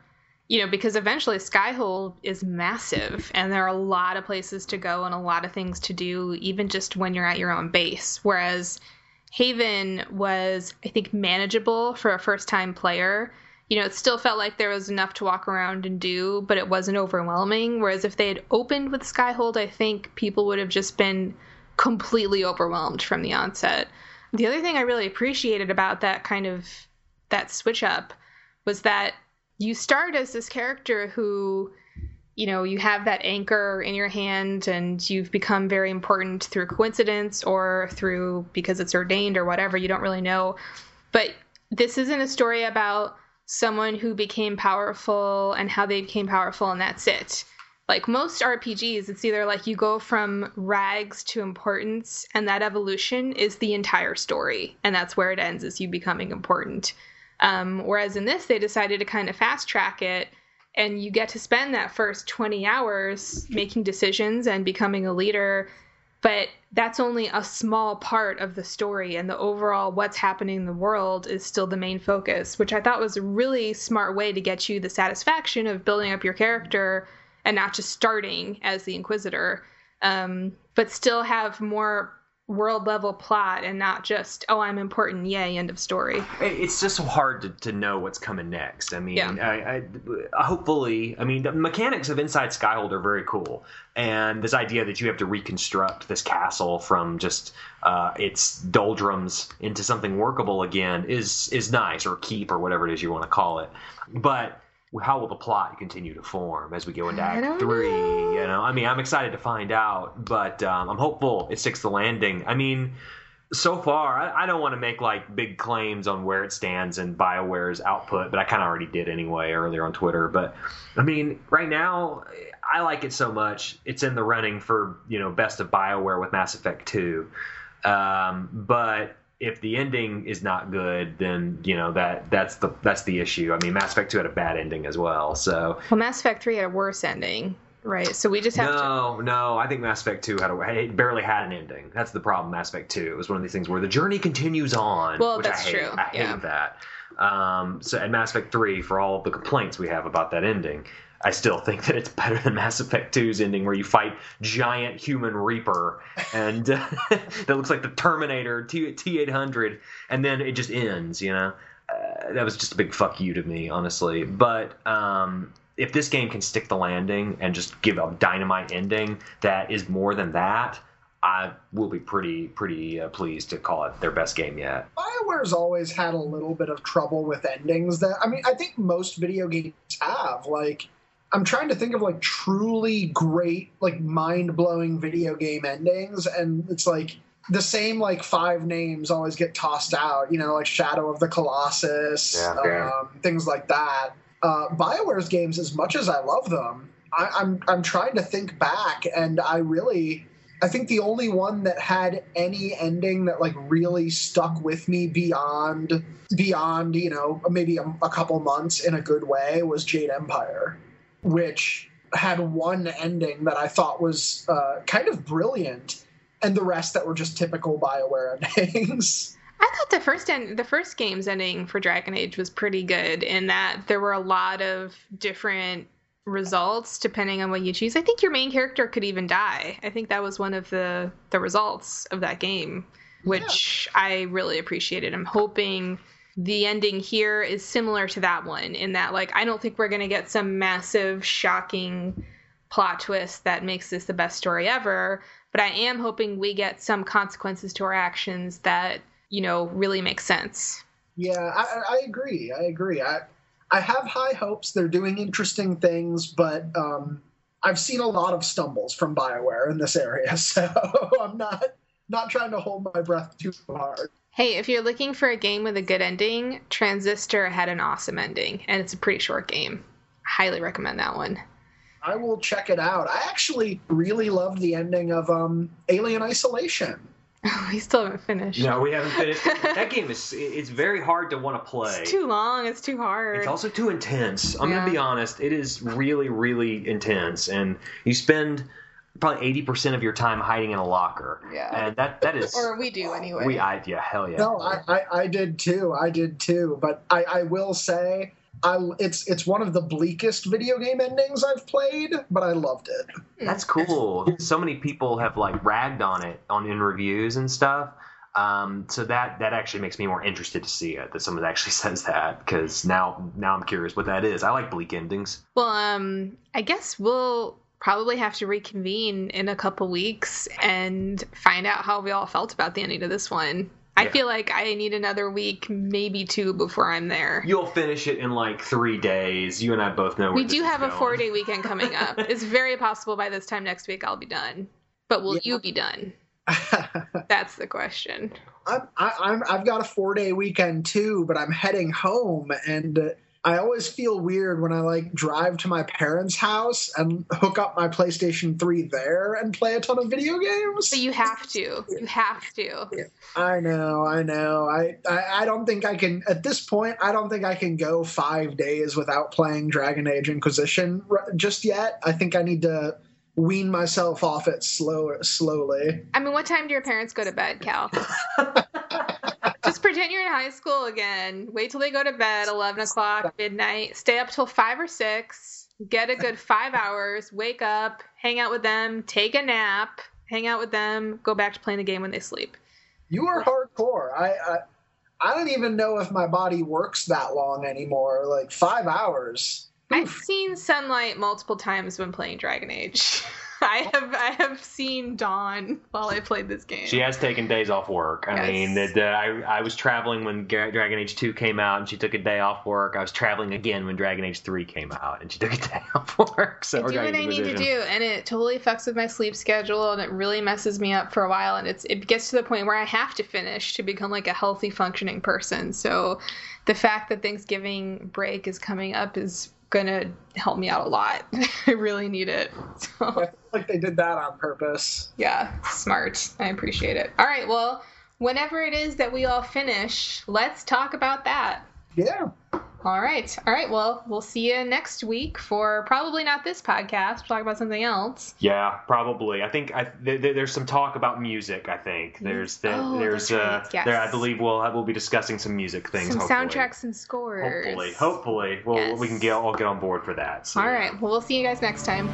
you know because eventually Skyhold is massive and there are a lot of places to go and a lot of things to do even just when you're at your own base whereas Haven was I think manageable for a first time player you know it still felt like there was enough to walk around and do but it wasn't overwhelming whereas if they had opened with Skyhold I think people would have just been completely overwhelmed from the onset. The other thing I really appreciated about that kind of that switch up was that you start as this character who you know you have that anchor in your hand and you've become very important through coincidence or through because it's ordained or whatever you don't really know but this isn't a story about someone who became powerful and how they became powerful and that's it like most RPGs, it's either like you go from rags to importance, and that evolution is the entire story, and that's where it ends, is you becoming important. Um, whereas in this, they decided to kind of fast track it, and you get to spend that first 20 hours making decisions and becoming a leader, but that's only a small part of the story, and the overall what's happening in the world is still the main focus, which I thought was a really smart way to get you the satisfaction of building up your character and not just starting as the Inquisitor, um, but still have more world level plot and not just oh I'm important yay end of story. It's just so hard to, to know what's coming next. I mean, Yeah. I, I, hopefully, I mean, the mechanics of Inside Skyhold are very cool, and this idea that you have to reconstruct this castle from just uh, its doldrums into something workable again is is nice, or keep, or whatever it is you want to call it. But how will the plot continue to form as we go into Act Three? know. You know, I mean, I'm excited to find out, but um, I'm hopeful it sticks the landing. I mean so far, I, I don't want to make like big claims on where it stands in BioWare's output, but I kind of already did anyway earlier on Twitter. But I mean, right now, I like it so much. It's in the running for you know best of BioWare with Mass Effect Two. Um, but if the ending is not good, then you know that that's the that's the issue. I mean, Mass Effect Two had a bad ending as well, so Well, Mass Effect 3 had a worse ending, right? So we just have to. no, no. I think Mass Effect Two had a it barely had an ending. That's the problem. Mass Effect Two. It was one of these things where the journey continues on. Well, which that's I true, I hate yeah. that. Um, so, and Mass Effect Three, for all the complaints we have about that ending, I still think that it's better than Mass Effect 2's ending, where you fight giant human Reaper, and [LAUGHS] that looks like the Terminator T eight hundred, and then it just ends. You know, uh, that was just a big fuck you to me, honestly. But um, if this game can stick the landing and just give a dynamite ending that is more than that, I will be pretty pretty uh, pleased to call it their best game yet. BioWare's always had a little bit of trouble with endings that I mean, I think most video games have. Like I'm trying to think of like truly great, like mind-blowing video game endings and it's like the same like five names always get tossed out, you know, like Shadow of the Colossus, Yeah, yeah. um, things like that. Uh, BioWare's games, as much as I love them, I, I'm I'm trying to think back, and I really I think the only one that had any ending that like really stuck with me beyond beyond you know maybe a, a couple months in a good way was Jade Empire, which had one ending that I thought was uh, kind of brilliant, and the rest that were just typical Bioware [LAUGHS] endings. I thought the first end, the first game's ending for Dragon Age was pretty good in that there were a lot of different results depending on what you choose. I think your main character could even die. I think that was one of the the results of that game, which I really appreciated. I'm hoping the ending here is similar to that one in that like I don't think we're going to get some massive shocking plot twist that makes this the best story ever, but I am hoping we get some consequences to our actions that, you know, really make sense. Yeah, I, I agree. I agree. I I have high hopes. They're doing interesting things, but um, I've seen a lot of stumbles from Bioware in this area, [LAUGHS] so I'm not not trying to hold my breath too hard. Hey, if you're looking for a game with a good ending, Transistor had an awesome ending, and it's a pretty short game. Highly recommend that one. I will check it out. I actually really loved the ending of um, Alien Isolation. [LAUGHS] we still haven't finished. No, we haven't finished. [LAUGHS] that game is it's very hard to want to play. It's too long. It's too hard. It's also too intense. I'm Yeah. gonna be honest. It is really, really intense, and you spend probably eighty percent of your time hiding in a locker. Yeah. and that that is [LAUGHS] or we do anyway. we. I yeah, hell yeah. No, I, I, I did too. I did too. But I, I will say, I it's it's one of the bleakest video game endings I've played, but I loved it. That's cool. So many people have like ragged on it on in reviews and stuff. Um, so that that actually makes me more interested to see it. That someone [LAUGHS] actually says that because now now I'm curious what that is. I like bleak endings. Well, um, I guess we'll probably have to reconvene in a couple weeks and find out how we all felt about the ending of this one. I Yeah. feel like I need another week, maybe two, before I'm there. You'll finish it in like three days. You and I both know. Where we this do is have a four day weekend coming up. [LAUGHS] it's very possible by this time next week I'll be done. But will Yeah. you be done? [LAUGHS] That's the question. I'm, I, I'm I've got a four day weekend too, but I'm heading home, and uh, I always feel weird when I like drive to my parents' house and hook up my PlayStation 3 there and play a ton of video games. But you have to. You have to. I know, I know. I, I I don't think I can at this point. I don't think I can go five days without playing Dragon Age Inquisition r- just yet. I think I need to wean myself off it slow slowly. I mean, what time do your parents go to bed, Cal? [LAUGHS] Just pretend you're in high school again. Wait till they go to bed, 11 o'clock, midnight. Stay up till 5 or 6. Get a good five hours. Wake up, hang out with them, take a nap, hang out with them, go back to playing the game when they sleep. You are hardcore. I, I I don't even know if my body works that long anymore. Like five hours. I've seen sunlight multiple times when playing Dragon Age. [LAUGHS] [LAUGHS] I have I have seen dawn while I played this game. She has taken days off work. I Yes. mean, the, the, I I was traveling when Dragon Age Two came out, and she took a day off work. I was traveling again when Dragon Age Three came out, and she took a [LAUGHS] day off work. So I do what I need to do, and it totally fucks with my sleep schedule, and it really messes me up for a while. And it's it gets to the point where I have to finish to become like a healthy, functioning person. So, the fact that Thanksgiving break is coming up is gonna help me out a lot. [LAUGHS] I really need it. [LAUGHS] So, I feel like they did that on purpose. yeah, smart. I appreciate it. All right, well, whenever it is that we all finish, let's talk about that. Yeah. All right. All right. Well, we'll see you next week for probably not this podcast. We'll talk about something else. Yeah, probably. I think I, th- th- there's some talk about music. I think there's the, Oh, there's uh, right, yes. there. I believe we'll we'll be discussing some music things. Some hopefully. soundtracks and scores. Hopefully, hopefully, we'll, Yes. we can get all get on board for that. So, All right. Well, we'll see you guys next time.